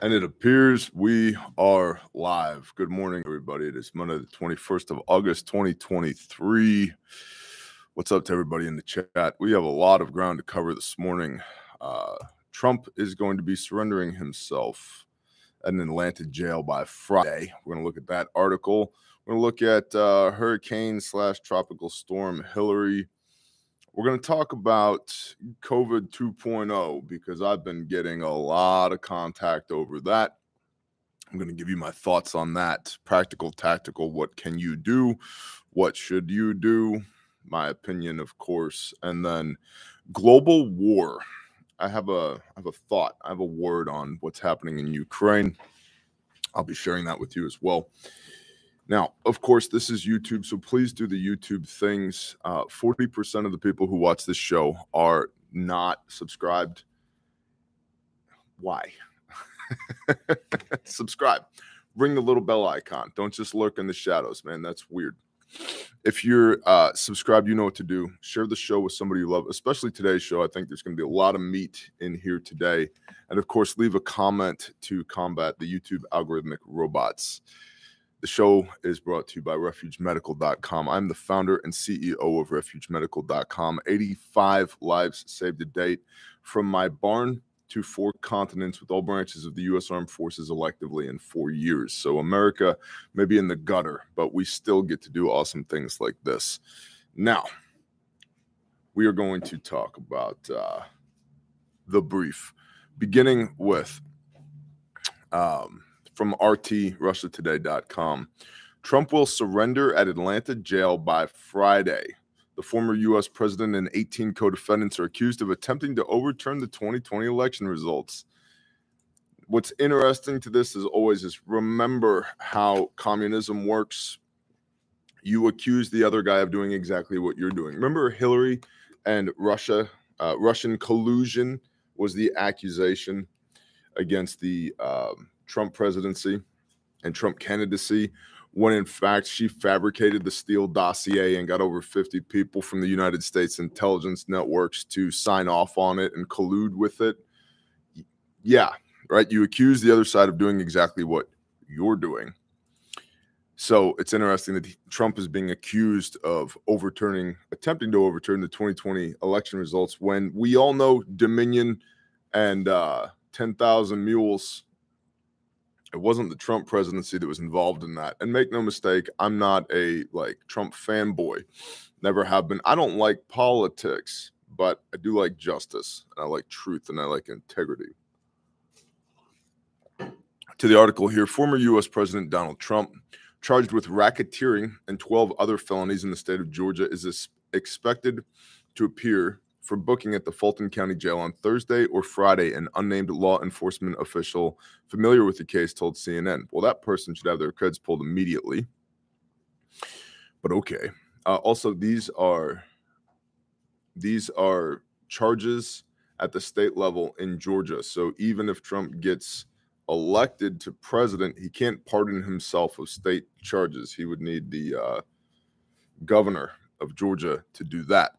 And it appears we are live. Good morning, everybody. It is Monday, the 21st of August, 2023. What's up to everybody in the chat? We have a lot of ground to cover this morning. Uh, Trump is going to be surrendering himself at an Atlanta jail by Friday. We're going to look at that article. We're going to look at uh, hurricane slash tropical storm Hilary we're going to talk about COVID 2.0 because I've been getting a lot of contact over that. I'm going to give you my thoughts on that practical, tactical. What can you do? What should you do? My opinion, of course. And then global war. I have a I have a thought. I have a word on what's happening in Ukraine. I'll be sharing that with you as well. Now, of course, this is YouTube, so please do the YouTube things. Uh, 40% of the people who watch this show are not subscribed. Why? Subscribe. Ring the little bell icon. Don't just lurk in the shadows, man. That's weird. If you're uh, subscribed, you know what to do. Share the show with somebody you love, especially today's show. I think there's going to be a lot of meat in here today. And of course, leave a comment to combat the YouTube algorithmic robots. The show is brought to you by refugemedical.com. I'm the founder and CEO of refugemedical.com. 85 lives saved to date from my barn to four continents with all branches of the U.S. Armed Forces electively in four years. So America may be in the gutter, but we still get to do awesome things like this. Now, we are going to talk about uh, the brief, beginning with um, from RTRussiaToday.com. Trump will surrender at Atlanta jail by Friday. The former U.S. president and 18 co defendants are accused of attempting to overturn the 2020 election results. What's interesting to this is always is remember how communism works. You accuse the other guy of doing exactly what you're doing. Remember Hillary and Russia, uh, Russian collusion was the accusation against the um, Trump presidency and Trump candidacy when in fact she fabricated the Steele dossier and got over 50 people from the United States intelligence networks to sign off on it and collude with it. Yeah, right. You accuse the other side of doing exactly what you're doing. So it's interesting that Trump is being accused of overturning, attempting to overturn the 2020 election results when we all know Dominion and uh, 10,000 mules it wasn't the Trump presidency that was involved in that. And make no mistake, I'm not a like Trump fanboy. Never have been. I don't like politics, but I do like justice and I like truth and I like integrity. To the article here, former US President Donald Trump, charged with racketeering and 12 other felonies in the state of Georgia, is expected to appear for booking at the Fulton County Jail on Thursday or Friday, an unnamed law enforcement official familiar with the case told CNN. Well, that person should have their creds pulled immediately. But okay. Uh, also, these are these are charges at the state level in Georgia. So even if Trump gets elected to president, he can't pardon himself of state charges. He would need the uh, governor of Georgia to do that.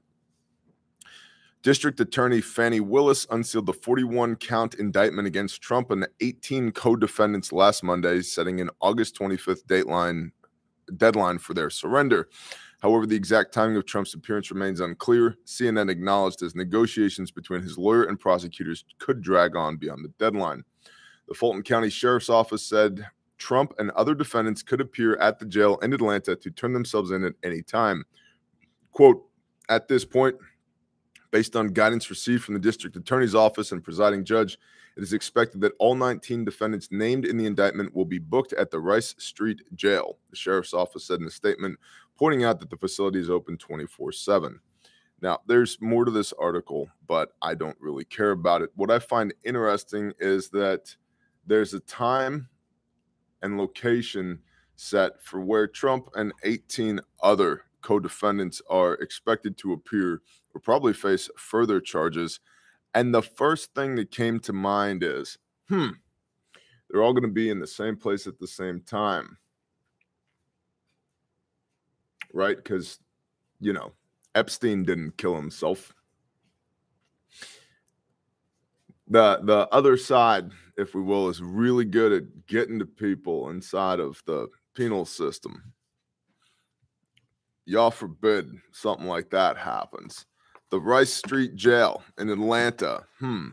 District Attorney Fani Willis unsealed the 41 count indictment against Trump and 18 co defendants last Monday, setting an August 25th dateline, deadline for their surrender. However, the exact timing of Trump's appearance remains unclear. CNN acknowledged as negotiations between his lawyer and prosecutors could drag on beyond the deadline. The Fulton County Sheriff's Office said Trump and other defendants could appear at the jail in Atlanta to turn themselves in at any time. Quote, at this point, Based on guidance received from the district attorney's office and presiding judge, it is expected that all 19 defendants named in the indictment will be booked at the Rice Street Jail, the sheriff's office said in a statement, pointing out that the facility is open 24 7. Now, there's more to this article, but I don't really care about it. What I find interesting is that there's a time and location set for where Trump and 18 other co defendants are expected to appear will probably face further charges. And the first thing that came to mind is, hmm, they're all going to be in the same place at the same time. Right? Because, you know, Epstein didn't kill himself. the the other side, if we will, is really good at getting to people inside of the penal system. Y'all forbid something like that happens. The Rice Street Jail in Atlanta. Hmm.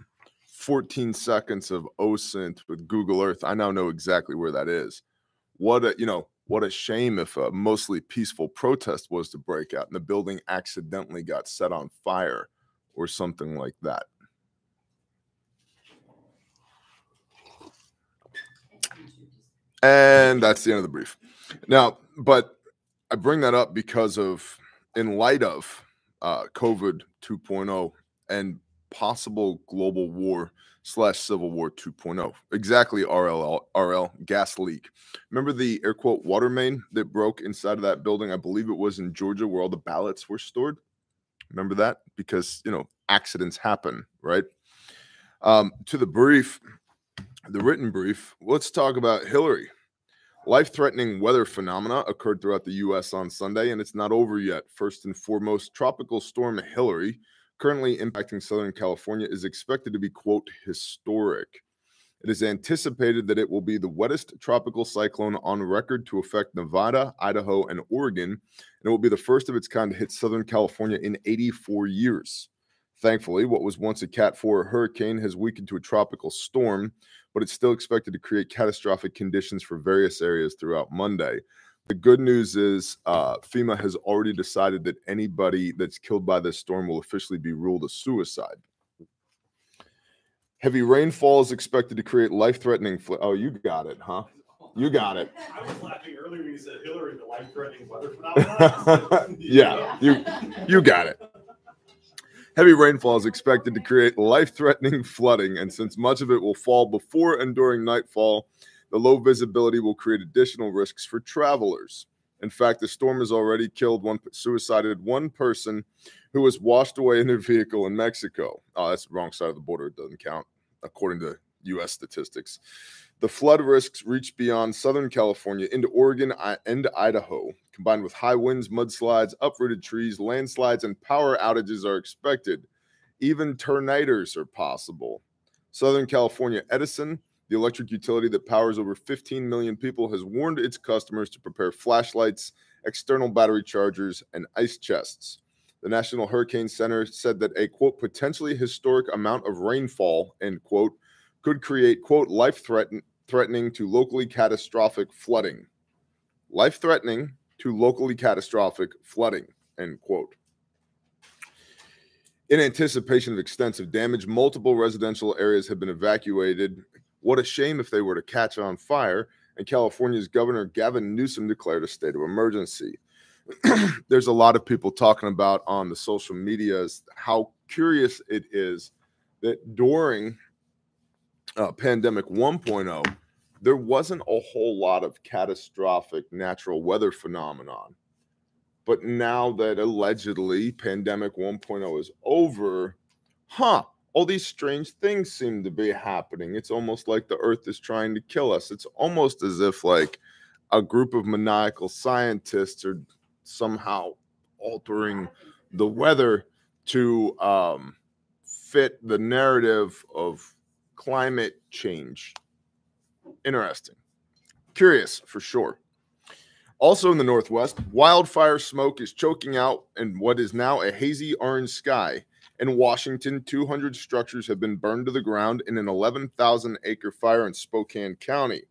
14 seconds of OSINT with Google Earth. I now know exactly where that is. What a, you know, what a shame if a mostly peaceful protest was to break out and the building accidentally got set on fire or something like that. And that's the end of the brief. Now, but I bring that up because of, in light of uh, COVID 2.0 and possible global war slash civil war 2.0 exactly rl rl gas leak. Remember the air quote water main that broke inside of that building i believe it was in georgia where all the ballots were stored? Remember that? Because you know accidents happen right? Um, to the brief the written brief let's talk about hillary life threatening weather phenomena occurred throughout the us on sunday and it's not over yet first and foremost tropical storm hilary currently impacting Southern California is expected to be, quote, historic. It is anticipated that it will be the wettest tropical cyclone on record to affect Nevada, Idaho, and Oregon, and it will be the first of its kind to hit Southern California in 84 years. Thankfully, what was once a Cat 4 hurricane has weakened to a tropical storm, but it's still expected to create catastrophic conditions for various areas throughout Monday. The good news is uh, FEMA has already decided that anybody that's killed by this storm will officially be ruled a suicide. Heavy rainfall is expected to create life-threatening. Fl- oh, you got it, huh? You got it. I was laughing earlier when you said Hillary, the life-threatening weather phenomenon. yeah, you you got it. Heavy rainfall is expected to create life-threatening flooding, and since much of it will fall before and during nightfall, the low visibility will create additional risks for travelers. In fact, the storm has already killed one, suicided one person who was washed away in their vehicle in Mexico. Oh, that's the wrong side of the border. It doesn't count, according to U.S. statistics. The flood risks reach beyond Southern California into Oregon and Idaho. Combined with high winds, mudslides, uprooted trees, landslides, and power outages are expected. Even tornadoes are possible. Southern California Edison the electric utility that powers over 15 million people has warned its customers to prepare flashlights, external battery chargers, and ice chests. The National Hurricane Center said that a quote potentially historic amount of rainfall end quote could create quote life threaten, threatening to locally catastrophic flooding. Life threatening to locally catastrophic flooding end quote. In anticipation of extensive damage, multiple residential areas have been evacuated what a shame if they were to catch on fire. And California's Governor Gavin Newsom declared a state of emergency. There's a lot of people talking about on the social medias how curious it is that during uh, pandemic 1.0, there wasn't a whole lot of catastrophic natural weather phenomenon. But now that allegedly pandemic 1.0 is over, huh, all these strange things seem to be happening. It's almost like the earth is trying to kill us. It's almost as if like a group of maniacal scientists are somehow altering the weather to um, fit the narrative of climate change. Interesting. Curious for sure. Also in the Northwest, wildfire smoke is choking out in what is now a hazy orange sky in Washington, 200 structures have been burned to the ground in an 11,000 acre fire in Spokane County.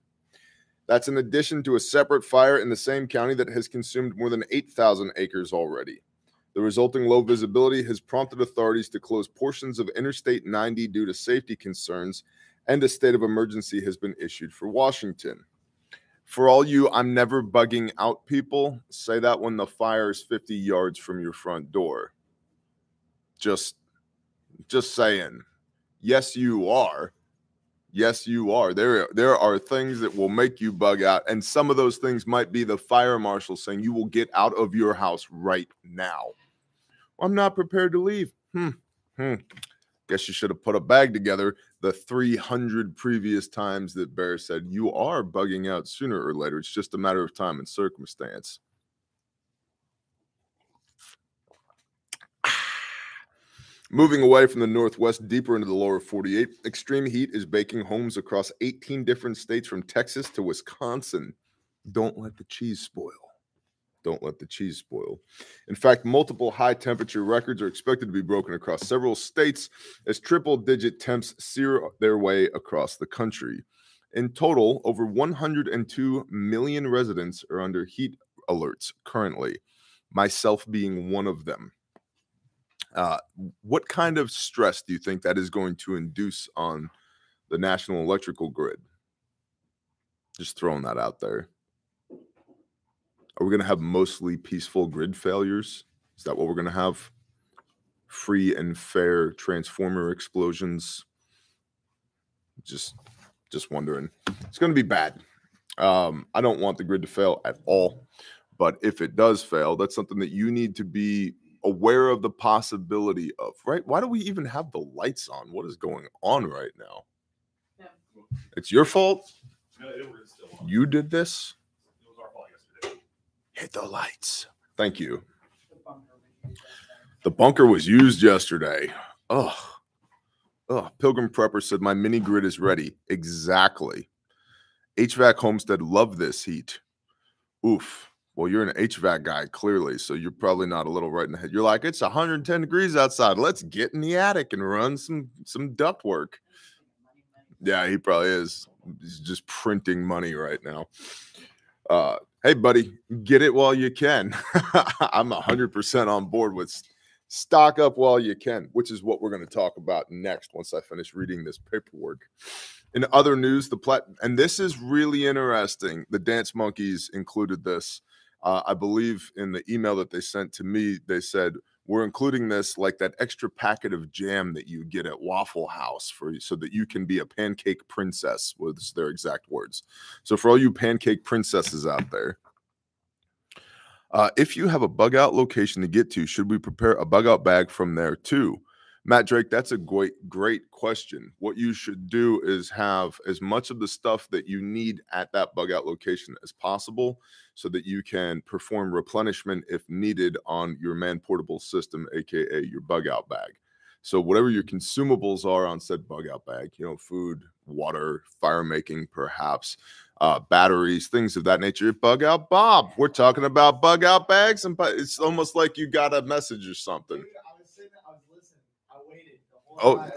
That's in addition to a separate fire in the same county that has consumed more than 8,000 acres already. The resulting low visibility has prompted authorities to close portions of Interstate 90 due to safety concerns, and a state of emergency has been issued for Washington. For all you I'm never bugging out people, say that when the fire is 50 yards from your front door. Just just saying. Yes, you are. Yes, you are. There, there are things that will make you bug out, and some of those things might be the fire marshal saying you will get out of your house right now. I'm not prepared to leave. Hmm. Hmm. Guess you should have put a bag together the 300 previous times that Bear said you are bugging out sooner or later. It's just a matter of time and circumstance. Moving away from the Northwest deeper into the lower 48, extreme heat is baking homes across 18 different states from Texas to Wisconsin. Don't let the cheese spoil. Don't let the cheese spoil. In fact, multiple high temperature records are expected to be broken across several states as triple digit temps sear their way across the country. In total, over 102 million residents are under heat alerts currently, myself being one of them. Uh, what kind of stress do you think that is going to induce on the national electrical grid? Just throwing that out there. Are we going to have mostly peaceful grid failures? Is that what we're going to have? Free and fair transformer explosions? Just just wondering. It's going to be bad. Um, I don't want the grid to fail at all. But if it does fail, that's something that you need to be aware of the possibility of, right? Why do we even have the lights on? What is going on right now? Yeah. It's your fault. No, it was still on. You did this. It was our fault yesterday. Hit the lights. Thank you. The bunker was used yesterday. Oh, Ugh. Pilgrim Prepper said, My mini grid is ready. Exactly. HVAC Homestead love this heat. Oof. Well, you're an HVAC guy, clearly. So you're probably not a little right in the head. You're like, it's 110 degrees outside. Let's get in the attic and run some some duct work. Yeah, he probably is. He's just printing money right now. Uh, hey, buddy, get it while you can. I'm 100% on board with stock up while you can, which is what we're going to talk about next once I finish reading this paperwork. In other news, the plat, and this is really interesting. The Dance Monkeys included this. Uh, I believe in the email that they sent to me, they said, we're including this like that extra packet of jam that you get at Waffle House for so that you can be a pancake princess was their exact words. So for all you pancake princesses out there, uh, if you have a bug out location to get to, should we prepare a bug out bag from there too? Matt Drake, that's a great, great question. What you should do is have as much of the stuff that you need at that bug out location as possible so that you can perform replenishment if needed on your man portable system, aka your bug out bag. So whatever your consumables are on said bug out bag, you know, food, water, fire making, perhaps, uh, batteries, things of that nature. Bug out Bob. We're talking about bug out bags, and it's almost like you got a message or something. time.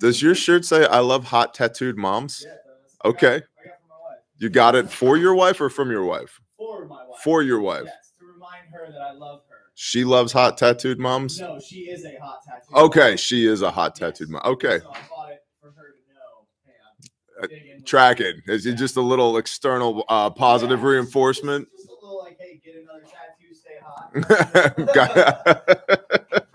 Does your shirt say "I love hot tattooed moms"? Yeah, it does. I got- Okay. I got it from my wife. You got it for your wife or from your wife? For my wife. For your wife. Yes, to remind her that I love her. She loves hot tattooed moms. No, she is a hot tattoo. Okay, she is a hot tattooed Yes. mom. Okay, So I bought it for her to know. Hey, Uh, I'm digging with track you. it just a little external uh, positive Yeah, reinforcement? Just, just a little like, hey, get another tattoo, stay hot.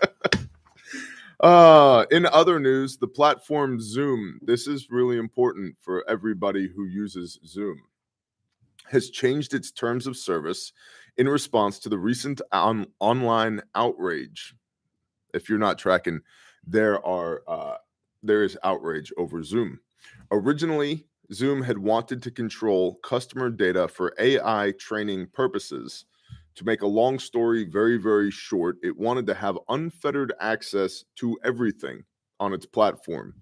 Uh, in other news, the platform Zoom, this is really important for everybody who uses Zoom, has changed its terms of service in response to the recent on- online outrage. If you're not tracking, there are uh, there is outrage over Zoom. Originally, Zoom had wanted to control customer data for AI training purposes. To make a long story very, very short, it wanted to have unfettered access to everything on its platform.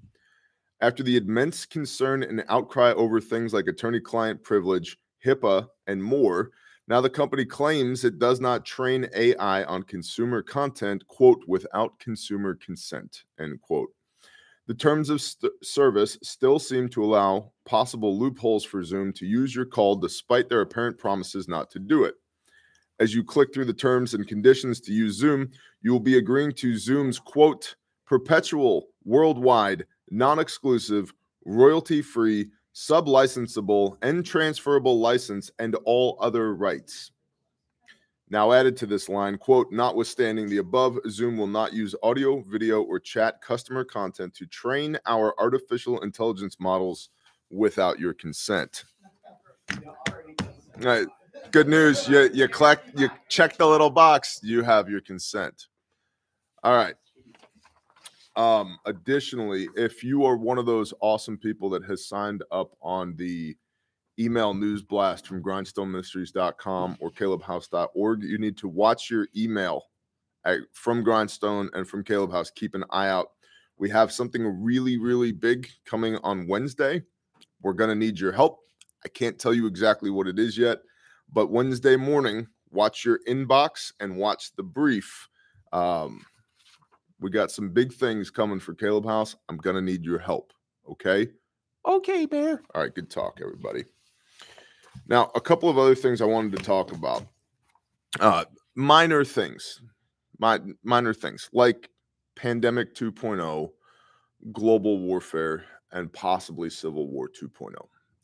After the immense concern and outcry over things like attorney client privilege, HIPAA, and more, now the company claims it does not train AI on consumer content, quote, without consumer consent, end quote. The terms of st- service still seem to allow possible loopholes for Zoom to use your call despite their apparent promises not to do it. As you click through the terms and conditions to use Zoom, you will be agreeing to Zoom's quote, perpetual, worldwide, non exclusive, royalty free, sub licensable, and transferable license and all other rights. Now added to this line, quote, notwithstanding the above, Zoom will not use audio, video, or chat customer content to train our artificial intelligence models without your consent. You already consent. Right. Good news. You you collect you check the little box, you have your consent. All right. Um, additionally, if you are one of those awesome people that has signed up on the email news blast from grindstoneministries.com or calebhouse.org, you need to watch your email I, from Grindstone and from Caleb House, keep an eye out. We have something really, really big coming on Wednesday. We're going to need your help. I can't tell you exactly what it is yet, but Wednesday morning, watch your inbox and watch the brief. Um, we got some big things coming for Caleb House. I'm going to need your help. Okay. Okay, Bear. All right. Good talk, everybody. Now, a couple of other things I wanted to talk about. Uh, minor things, my, minor things like pandemic 2.0, global warfare, and possibly civil war 2.0.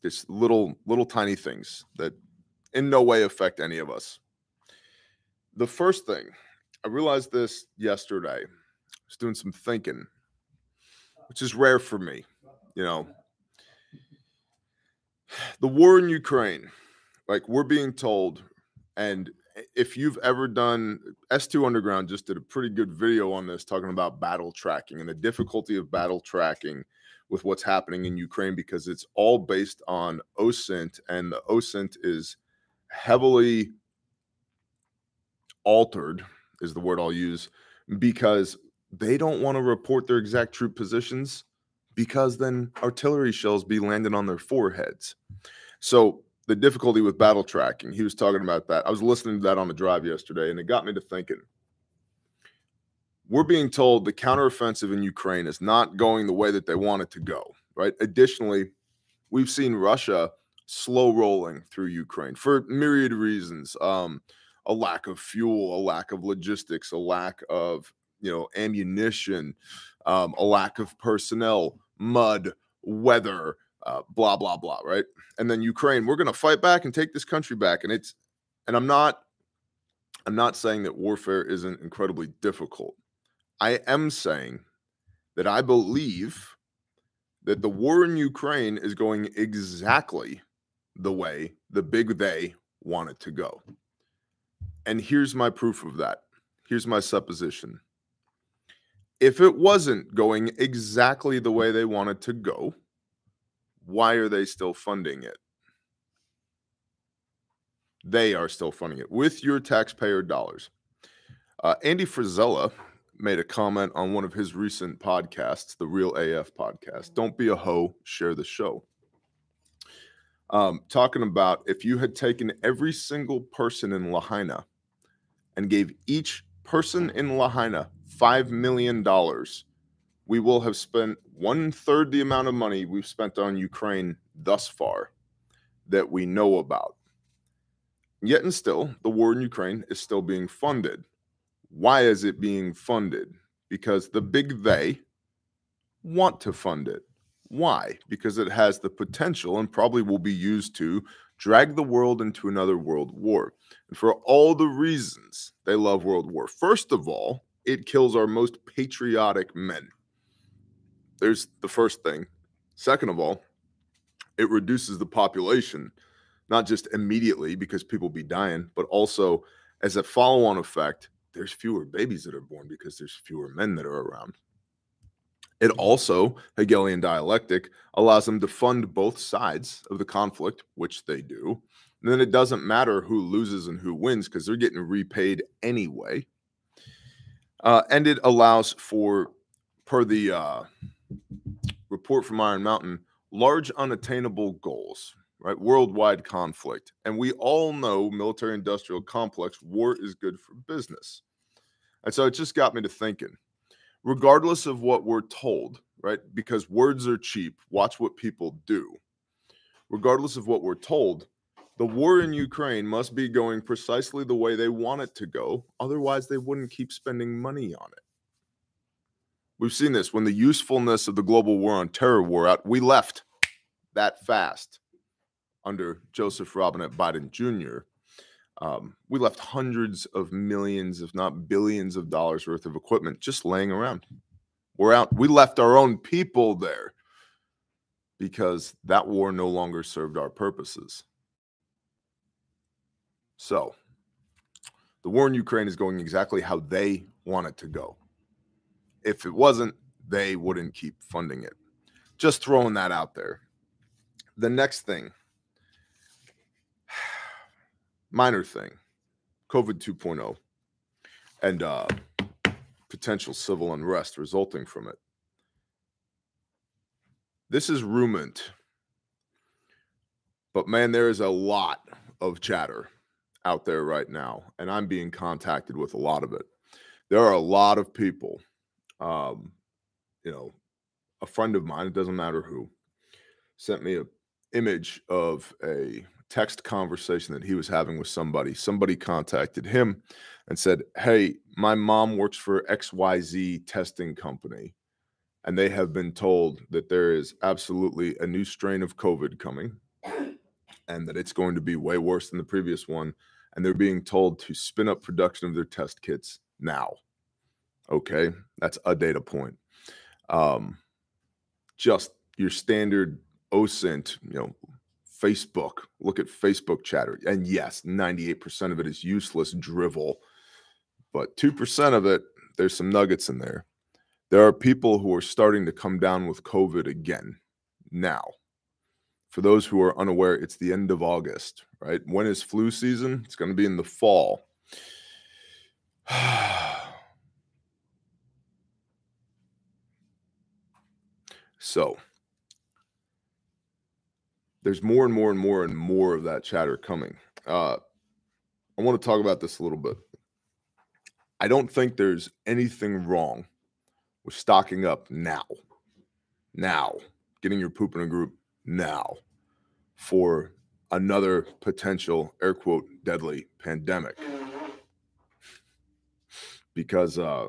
Just little, little tiny things that in no way affect any of us. The first thing, I realized this yesterday. I was doing some thinking, which is rare for me. You know, the war in Ukraine, like we're being told, and if you've ever done S2 Underground just did a pretty good video on this talking about battle tracking and the difficulty of battle tracking with what's happening in Ukraine because it's all based on OSINT and the OSINT is heavily altered is the word I'll use because they don't want to report their exact troop positions because then artillery shells be landing on their foreheads. So the difficulty with battle tracking, he was talking about that. I was listening to that on the drive yesterday, and it got me to thinking. We're being told the counteroffensive in Ukraine is not going the way that they want it to go, right? Additionally, we've seen Russia slow rolling through Ukraine for myriad reasons. Um, a lack of fuel, a lack of logistics, a lack of you know ammunition, um, a lack of personnel, mud, weather, uh, blah blah blah. Right, and then Ukraine, we're going to fight back and take this country back. And it's, and I'm not, I'm not saying that warfare isn't incredibly difficult. I am saying that I believe that the war in Ukraine is going exactly the way the big they want it to go. And here's my proof of that. Here's my supposition. If it wasn't going exactly the way they want it to go, why are they still funding it? They are still funding it with your taxpayer dollars. Uh, Andy Frisella made a comment on one of his recent podcasts, the Real AF podcast. Don't be a hoe, share the show. Um, talking about if you had taken every single person in Lahaina and gave each person in Lahaina $5 million, we will have spent one third the amount of money we've spent on Ukraine thus far that we know about. Yet and still, the war in Ukraine is still being funded. Why is it being funded? Because the big they want to fund it. Why? Because it has the potential and probably will be used to drag the world into another world war. And for all the reasons they love world war. First of all, it kills our most patriotic men. There's the first thing. Second of all, it reduces the population, not just immediately because people be dying, but also as a follow on effect, there's fewer babies that are born because there's fewer men that are around. It also, Hegelian dialectic, allows them to fund both sides of the conflict, which they do. And then it doesn't matter who loses and who wins because they're getting repaid anyway. Uh, and it allows for, per the uh, report from Iron Mountain, large unattainable goals, right? Worldwide conflict. And we all know military industrial complex, war is good for business. And so it just got me to thinking regardless of what we're told, right? Because words are cheap. Watch what people do. Regardless of what we're told, the war in Ukraine must be going precisely the way they want it to go. Otherwise, they wouldn't keep spending money on it. We've seen this when the usefulness of the global war on terror wore out, we left that fast under Joseph Robinette Biden Jr. Um, we left hundreds of millions, if not billions of dollars worth of equipment just laying around. We're out. We left our own people there because that war no longer served our purposes. So, the war in Ukraine is going exactly how they want it to go. If it wasn't, they wouldn't keep funding it. Just throwing that out there. The next thing minor thing, COVID 2.0. And uh, potential civil unrest resulting from it. This is rumored, but man, there is a lot of chatter out there right now, and I'm being contacted with a lot of it. There are a lot of people, um, you know, a friend of mine, it doesn't matter who, sent me a image of a text conversation that he was having with somebody. Somebody contacted him and said, Hey, my mom works for XYZ testing company, and they have been told that there is absolutely a new strain of COVID coming and that it's going to be way worse than the previous one. And they're being told to spin up production of their test kits now. Okay, that's a data point. Um, just your standard OSINT, you know, Facebook. Look at Facebook chatter. And yes, 98% of it is useless drivel, but 2% of it, there's some nuggets in there. There are people who are starting to come down with COVID again now. For those who are unaware, it's the end of August, right? When is flu season? It's going to be in the fall. so, there's more and more and more and more of that chatter coming. Uh, I want to talk about this a little bit. I don't think there's anything wrong with stocking up now, now, getting your poop in a group now for another potential air quote deadly pandemic. Because uh,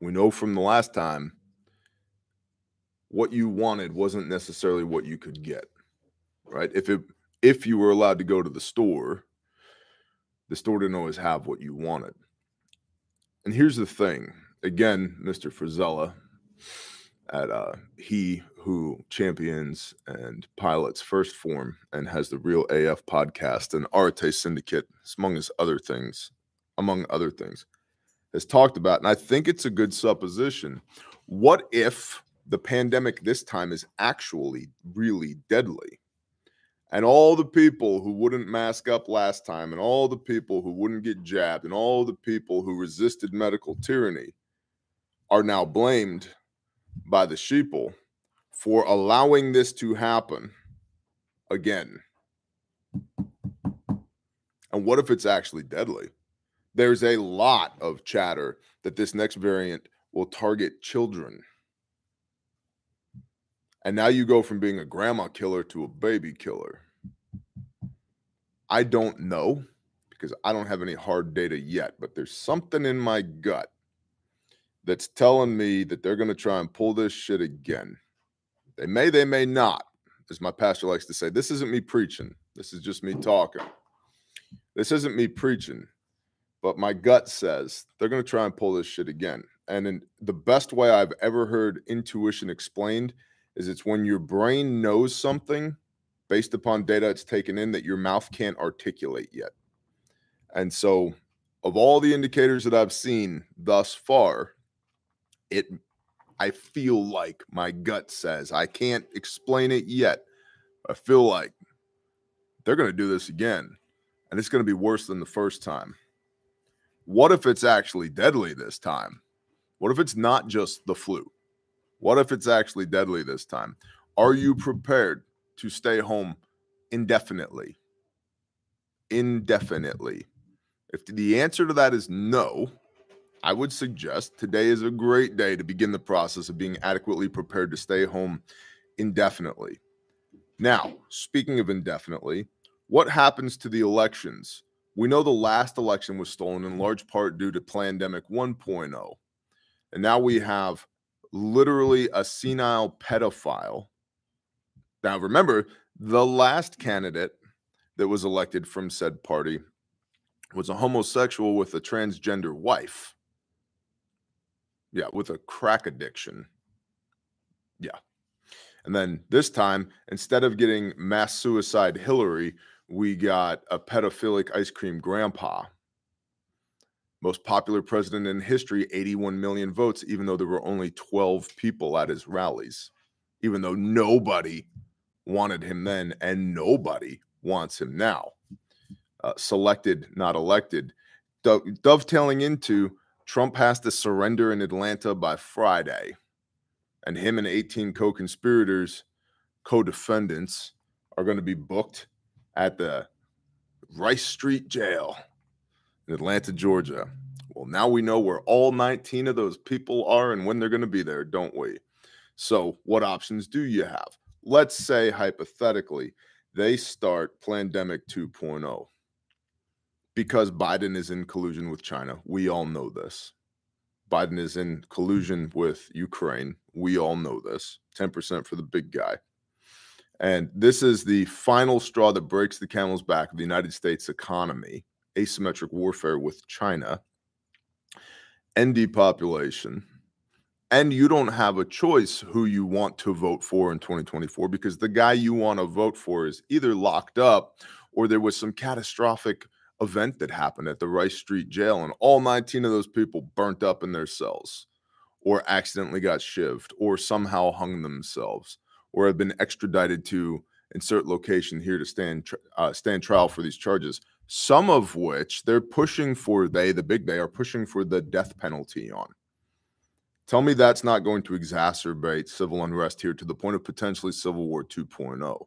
we know from the last time what you wanted wasn't necessarily what you could get right? If it if you were allowed to go to the store, the store didn't always have what you wanted. And here's the thing, again, Mr. Frisella at uh, he who champions and pilots 1st Phorm and has the real AF podcast and Arete Syndicate, among his other things, among other things, has talked about, and I think it's a good supposition. What if the pandemic this time is actually really deadly? And all the people who wouldn't mask up last time, and all the people who wouldn't get jabbed, and all the people who resisted medical tyranny are now blamed by the sheeple for allowing this to happen again. And what if it's actually deadly? There's a lot of chatter that this next variant will target children. And now you go from being a grandma killer to a baby killer. I don't know because I don't have any hard data yet, but there's something in my gut that's telling me that they're going to try and pull this shit again. They may, they may not, as my pastor likes to say. This isn't me preaching, this is just me talking. This isn't me preaching, but my gut says they're going to try and pull this shit again. And in the best way I've ever heard intuition explained is it's when your brain knows something based upon data it's taken in that your mouth can't articulate yet. And so, of all the indicators that I've seen thus far, it I feel like my gut says I can't explain it yet. I feel like they're going to do this again and it's going to be worse than the first time. What if it's actually deadly this time? What if it's not just the flu? What if it's actually deadly this time? Are you prepared to stay home indefinitely? Indefinitely. If the answer to that is no, I would suggest today is a great day to begin the process of being adequately prepared to stay home indefinitely. Now, speaking of indefinitely, what happens to the elections? We know the last election was stolen in large part due to Plandemic 1.0. And now we have literally a senile pedophile. Now, remember, the last candidate that was elected from said party was a homosexual with a transgender wife. Yeah, with a crack addiction. Yeah. And then this time, instead of getting mass suicide Hillary, we got a pedophilic ice cream grandpa. Most popular president in history, 81 million votes, even though there were only 12 people at his rallies, even though nobody wanted him then and nobody wants him now. Uh, selected, not elected. Do- dovetailing into Trump has to surrender in Atlanta by Friday, and him and 18 co conspirators, co defendants, are going to be booked at the Rice Street Jail in Atlanta, Georgia. Well, now we know where all 19 of those people are and when they're going to be there, don't we? So, what options do you have? Let's say, hypothetically, they start Plandemic 2.0 because Biden is in collusion with China. We all know this. Biden is in collusion with Ukraine. We all know this. 10% for the big guy. And this is the final straw that breaks the camel's back of the United States economy asymmetric warfare with China and depopulation. And you don't have a choice who you want to vote for in 2024 because the guy you want to vote for is either locked up or there was some catastrophic event that happened at the Rice Street jail and all 19 of those people burnt up in their cells or accidentally got shivved or somehow hung themselves or have been extradited to insert location here to stand uh, stand trial for these charges some of which they're pushing for they the big they are pushing for the death penalty on. Tell me that's not going to exacerbate civil unrest here to the point of potentially civil war 2.0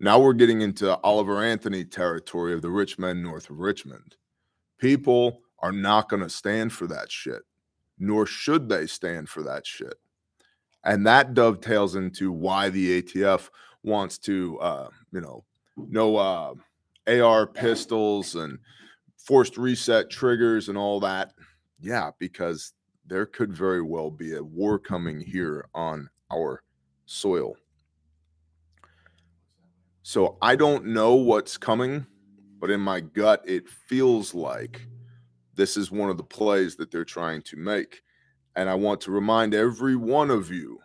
now we're getting into oliver anthony territory of the rich men north of richmond. People are not going to stand for that shit nor should they stand for that shit. And that dovetails into why the atf wants to uh you know no uh AR pistols and forced reset triggers and all that. Yeah, because there could very well be a war coming here on our soil. So I don't know what's coming, but in my gut, it feels like this is one of the plays that they're trying to make. And I want to remind every one of you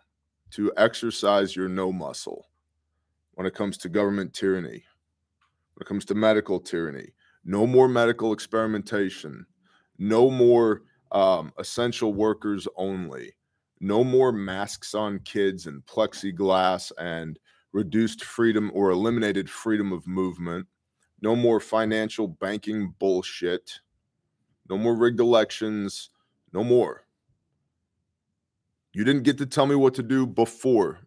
to exercise your no muscle when it comes to government tyranny, when it comes to medical tyranny. No more medical experimentation. No more um, essential workers only. No more masks on kids and plexiglass and reduced freedom or eliminated freedom of movement. No more financial banking bullshit. No more rigged elections. No more. You didn't get to tell me what to do before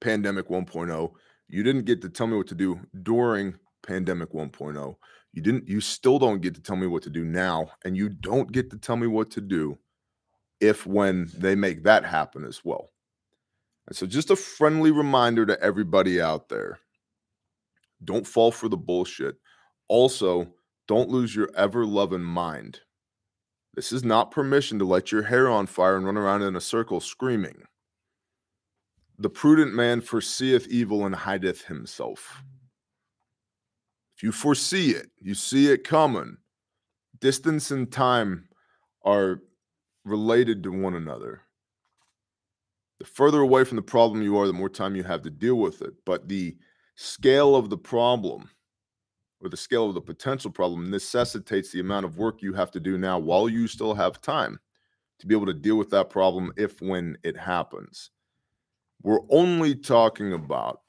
pandemic 1.0. You didn't get to tell me what to do during pandemic 1.0. You didn't you still don't get to tell me what to do now and you don't get to tell me what to do if when they make that happen as well. And so just a friendly reminder to everybody out there. Don't fall for the bullshit. Also, don't lose your ever loving mind. This is not permission to let your hair on fire and run around in a circle screaming. The prudent man foreseeth evil and hideth himself. You foresee it, you see it coming. Distance and time are related to one another. The further away from the problem you are, the more time you have to deal with it. But the scale of the problem or the scale of the potential problem necessitates the amount of work you have to do now while you still have time to be able to deal with that problem if when it happens. We're only talking about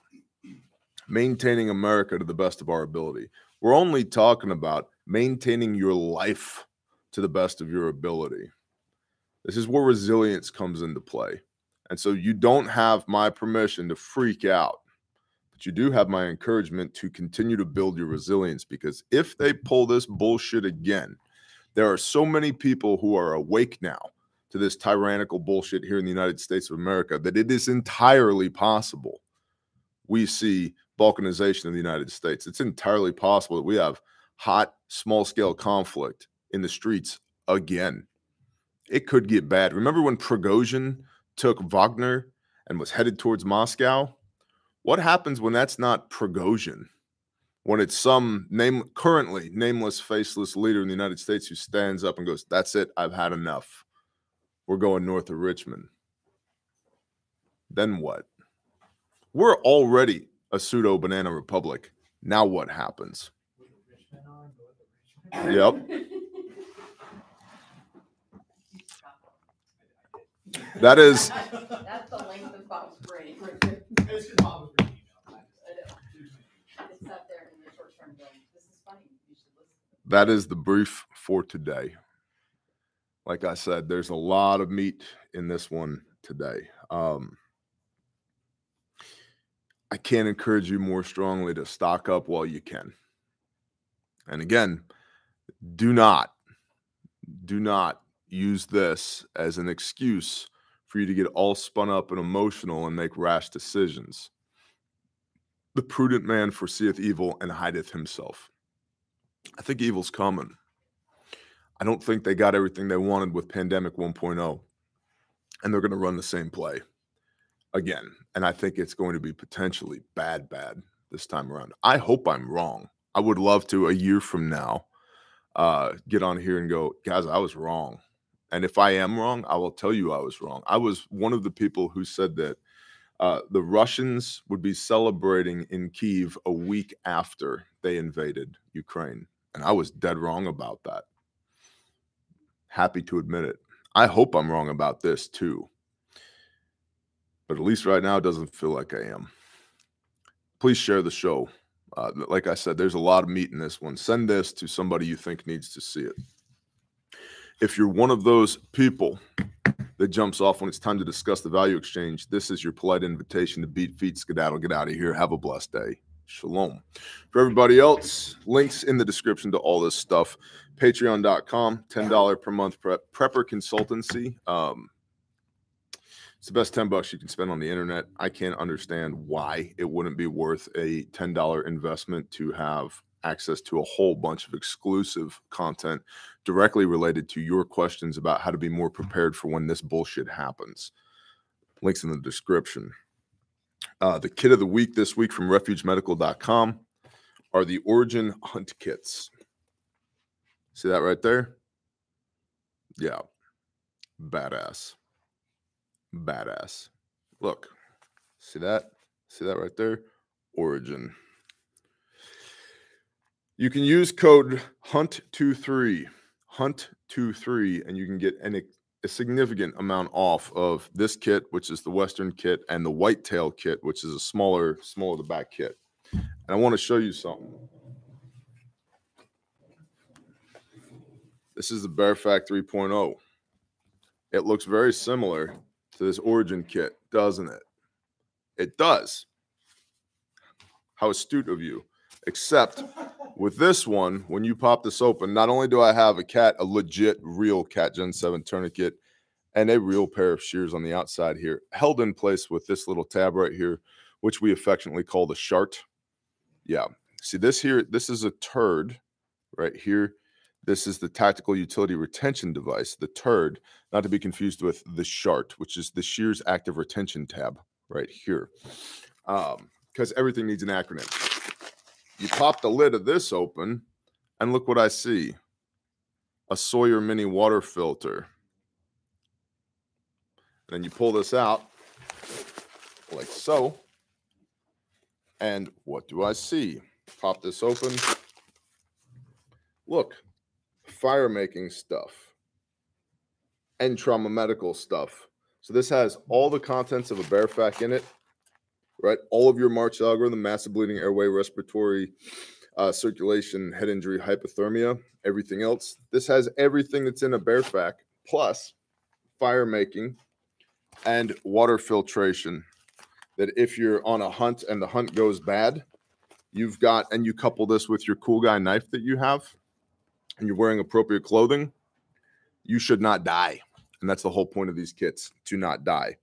maintaining America to the best of our ability. We're only talking about maintaining your life to the best of your ability. This is where resilience comes into play. And so you don't have my permission to freak out, but you do have my encouragement to continue to build your resilience because if they pull this bullshit again, there are so many people who are awake now to this tyrannical bullshit here in the United States of America that it is entirely possible we see balkanization of the United States. It's entirely possible that we have hot, small scale conflict in the streets again. It could get bad. Remember when Prigozhin took Wagner and was headed towards Moscow? What happens when that's not Prigozhin? When it's some name currently nameless, faceless leader in the United States who stands up and goes, That's it, I've had enough. We're going north of Richmond. Then what? We're already a pseudo banana republic. Now what happens? Yep. That is That's the length of Bob's brain. It's just Bob was. It's up there in the short term going, this is funny, you should listen. that is the brief for today. like I said, there's a lot of meat in this one today. Um, I can't encourage you more strongly to stock up while you can. And again, do not, do not use this as an excuse for you to get all spun up and emotional and make rash decisions. The prudent man foreseeth evil and hideth himself. I think evil's coming. I don't think they got everything they wanted with Plandemic 1.0, and they're going to run the same play again. And I think it's going to be potentially bad, bad this time around. I hope I'm wrong. I would love to a year from now uh, get on here and go, guys, I was wrong. And if I am wrong, I will tell you I was wrong. I was one of the people who said that uh, the Russians would be celebrating in Kiev a week after they invaded Ukraine. And I was dead wrong about that. Happy to admit it. I hope I'm wrong about this too. But at least right now, it doesn't feel like I am. Please share the show. Uh, like I said, there's a lot of meat in this one. Send this to somebody you think needs to see it. If you're one of those people that jumps off when it's time to discuss the value exchange, this is your polite invitation to beat feet, skedaddle, get out of here. Have a blessed day. Shalom. For everybody else, links in the description to all this stuff. Patreon.com, $10 per month prep, prepper consultancy. Um, it's the best 10 bucks you can spend on the internet. I can't understand why it wouldn't be worth a $10 investment to have access to a whole bunch of exclusive content directly related to your questions about how to be more prepared for when this bullshit happens. Links in the description. Uh, the kit of the week this week from refugemedical.com are the Origin Hunt Kits. See that right there? Yeah. Badass. Badass. Look. See that? See that right there? Origin. You can use code HUNT23, HUNT23, and you can get an, a significant amount off of this kit, which is the Western kit, and the Whitetail kit, which is a smaller, smaller the back kit. And I want to show you something. This is the BEARFAK 3.0. It looks very similar to this Origin kit, doesn't it? It does. How astute of you. Except with this one, when you pop this open, not only do I have a cat, a legit real Cat Gen 7 tourniquet, and a real pair of shears on the outside here, held in place with this little tab right here, which we affectionately call the shart. Yeah. See this here, this is a turd right here. This is the tactical utility retention device, the turd, not to be confused with the shart, which is the shears active retention tab right here. Um, because everything needs an acronym. You pop the lid of this open, and look what I see a Sawyer mini water filter. And then you pull this out like so. And what do I see? Pop this open. Look, fire making stuff and trauma medical stuff. So this has all the contents of a BEARFAK in it, right? All of your March algorithm, massive bleeding, airway, respiratory, uh, circulation, head injury, hypothermia, everything else. This has everything that's in a BEARFAK plus fire making and water filtration. That if you're on a hunt and the hunt goes bad, you've got, and you couple this with your cool guy knife that you have, and you're wearing appropriate clothing, you should not die. And that's the whole point of these kits to not die.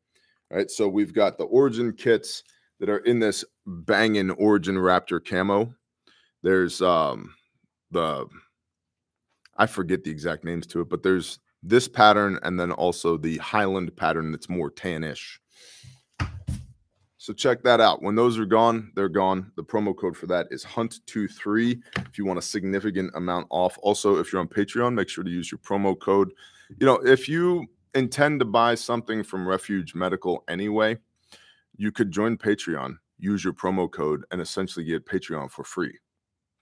All right. So we've got the origin kits that are in this banging origin raptor camo. There's um the I forget the exact names to it, but there's this pattern and then also the Highland pattern that's more tannish. So check that out. When those are gone, they're gone. The promo code for that is Hunt23 if you want a significant amount off. Also, if you're on Patreon, make sure to use your promo code. You know, if you intend to buy something from Refuge Medical anyway, you could join Patreon, use your promo code, and essentially get Patreon for free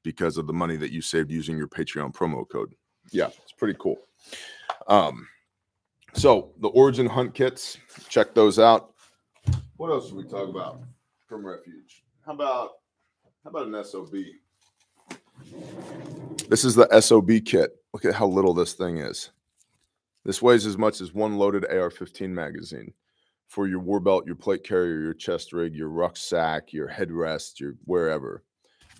because of the money that you saved using your Patreon promo code. Yeah, it's pretty cool. Um, so the Origin Hunt kits, check those out. What else should we talk about from Refuge? How about how about an SOB? This is the SOB kit. Look at how little this thing is. This weighs as much as one loaded AR 15 magazine for your war belt, your plate carrier, your chest rig, your rucksack, your headrest, your wherever.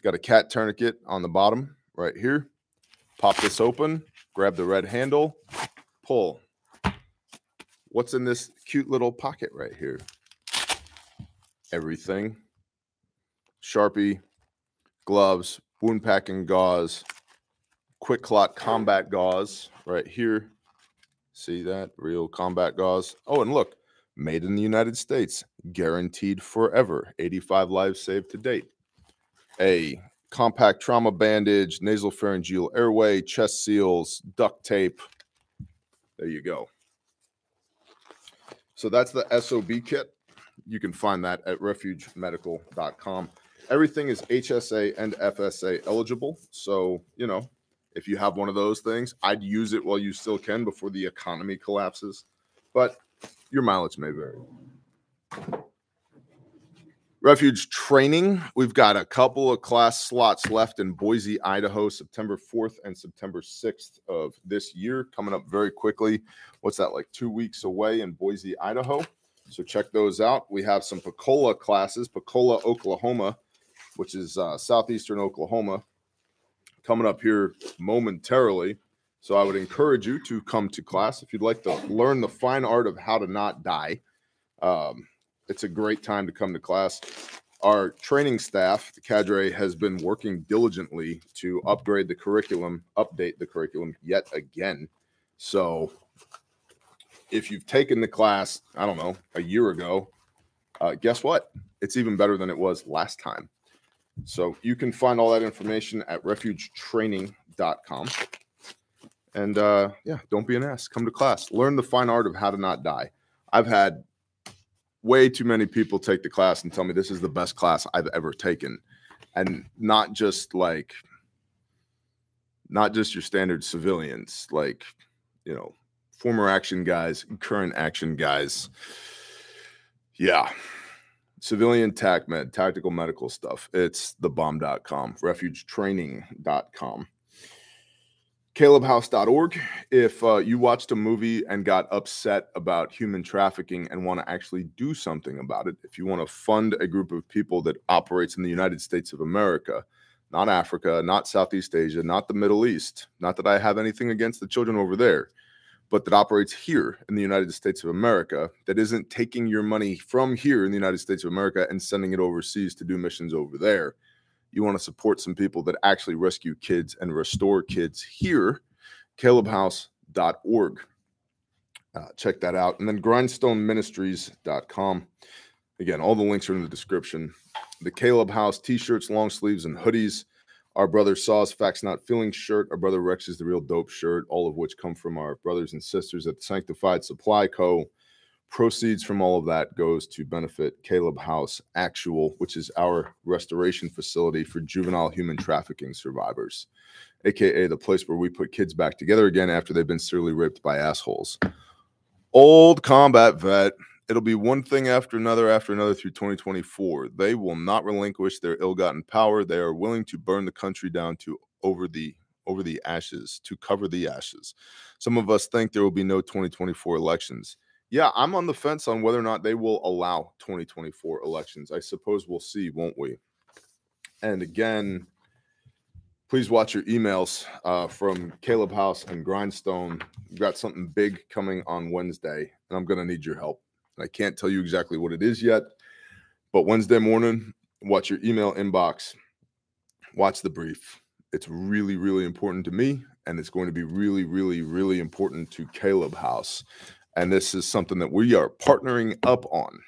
Got a cat tourniquet on the bottom right here. Pop this open, grab the red handle, pull. What's in this cute little pocket right here? Everything. Sharpie, gloves, wound packing gauze, QuikClot combat gauze right here. See that? Real combat gauze. Oh, and look, made in the United States, guaranteed forever. 85 lives saved to date. A compact trauma bandage, nasal pharyngeal airway, chest seals, duct tape. There you go. So that's the SOB kit. You can find that at refugemedical.com. Everything is HSA and FSA eligible. So, you know, if you have one of those things, I'd use it while you still can before the economy collapses. But your mileage may vary. Refuge training. We've got a couple of class slots left in Boise, Idaho, September 4th and September 6th of this year, coming up very quickly. What's that, like two weeks away in Boise, Idaho? So check those out. We have some Pocola classes, Pocola, Oklahoma, which is uh, southeastern Oklahoma, coming up here momentarily. So I would encourage you to come to class if you'd like to learn the fine art of how to not die. Um, it's a great time to come to class. Our training staff, the cadre, has been working diligently to upgrade the curriculum, update the curriculum yet again. So if you've taken the class, I don't know, a year ago, uh, guess what? It's even better than it was last time. So you can find all that information at refugetraining.com. And uh, yeah, don't be an ass. Come to class. Learn the fine art of how to not die. I've had way too many people take the class and tell me this is the best class I've ever taken. And not just like, not just your standard civilians, like, you know, former action guys, current action guys. Yeah. Civilian TAC med, tactical medical stuff. It's thebomb.com, refugetraining.com calebhouse.org if uh, you watched a movie and got upset about human trafficking and want to actually do something about it if you want to fund a group of people that operates in the united states of america not africa not southeast asia not the middle east not that i have anything against the children over there but that operates here in the united states of america that isn't taking your money from here in the united states of america and sending it overseas to do missions over there you want to support some people that actually rescue kids and restore kids here, calebhouse.org. Uh, check that out. And then grindstoneministries.com. Again, all the links are in the description. The Caleb House t shirts, long sleeves, and hoodies. Our brother Saw's Facts Not Feeling shirt. Our brother Rex is the real dope shirt, all of which come from our brothers and sisters at the Sanctified Supply Co. Proceeds from all of that goes to benefit Caleb House Actual, which is our restoration facility for juvenile human trafficking survivors, aka the place where we put kids back together again after they've been serially raped by assholes. Old combat vet. It'll be one thing after another after another through 2024. They will not relinquish their ill-gotten power. They are willing to burn the country down to over the over the ashes to cover the ashes. Some of us think there will be no 2024 elections yeah, I'm on the fence on whether or not they will allow 2024 elections. I suppose we'll see, won't we? And again, please watch your emails uh, from Caleb House and Grindstone. We've got something big coming on Wednesday, and I'm going to need your help. And I can't tell you exactly what it is yet, but Wednesday morning, watch your email inbox, watch the brief. It's really, really important to me, and it's going to be really, really, really important to Caleb House. And this is something that we are partnering up on.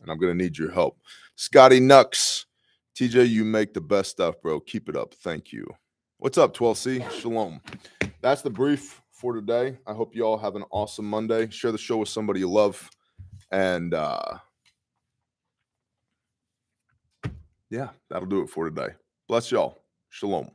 And I'm going to need your help. Scotty Nux, TJ, you make the best stuff, bro. Keep it up. Thank you. What's up, 12C? Shalom. That's the brief for today. I hope you all have an awesome Monday. Share the show with somebody you love. And uh yeah, that'll do it for today. Bless y'all. Shalom.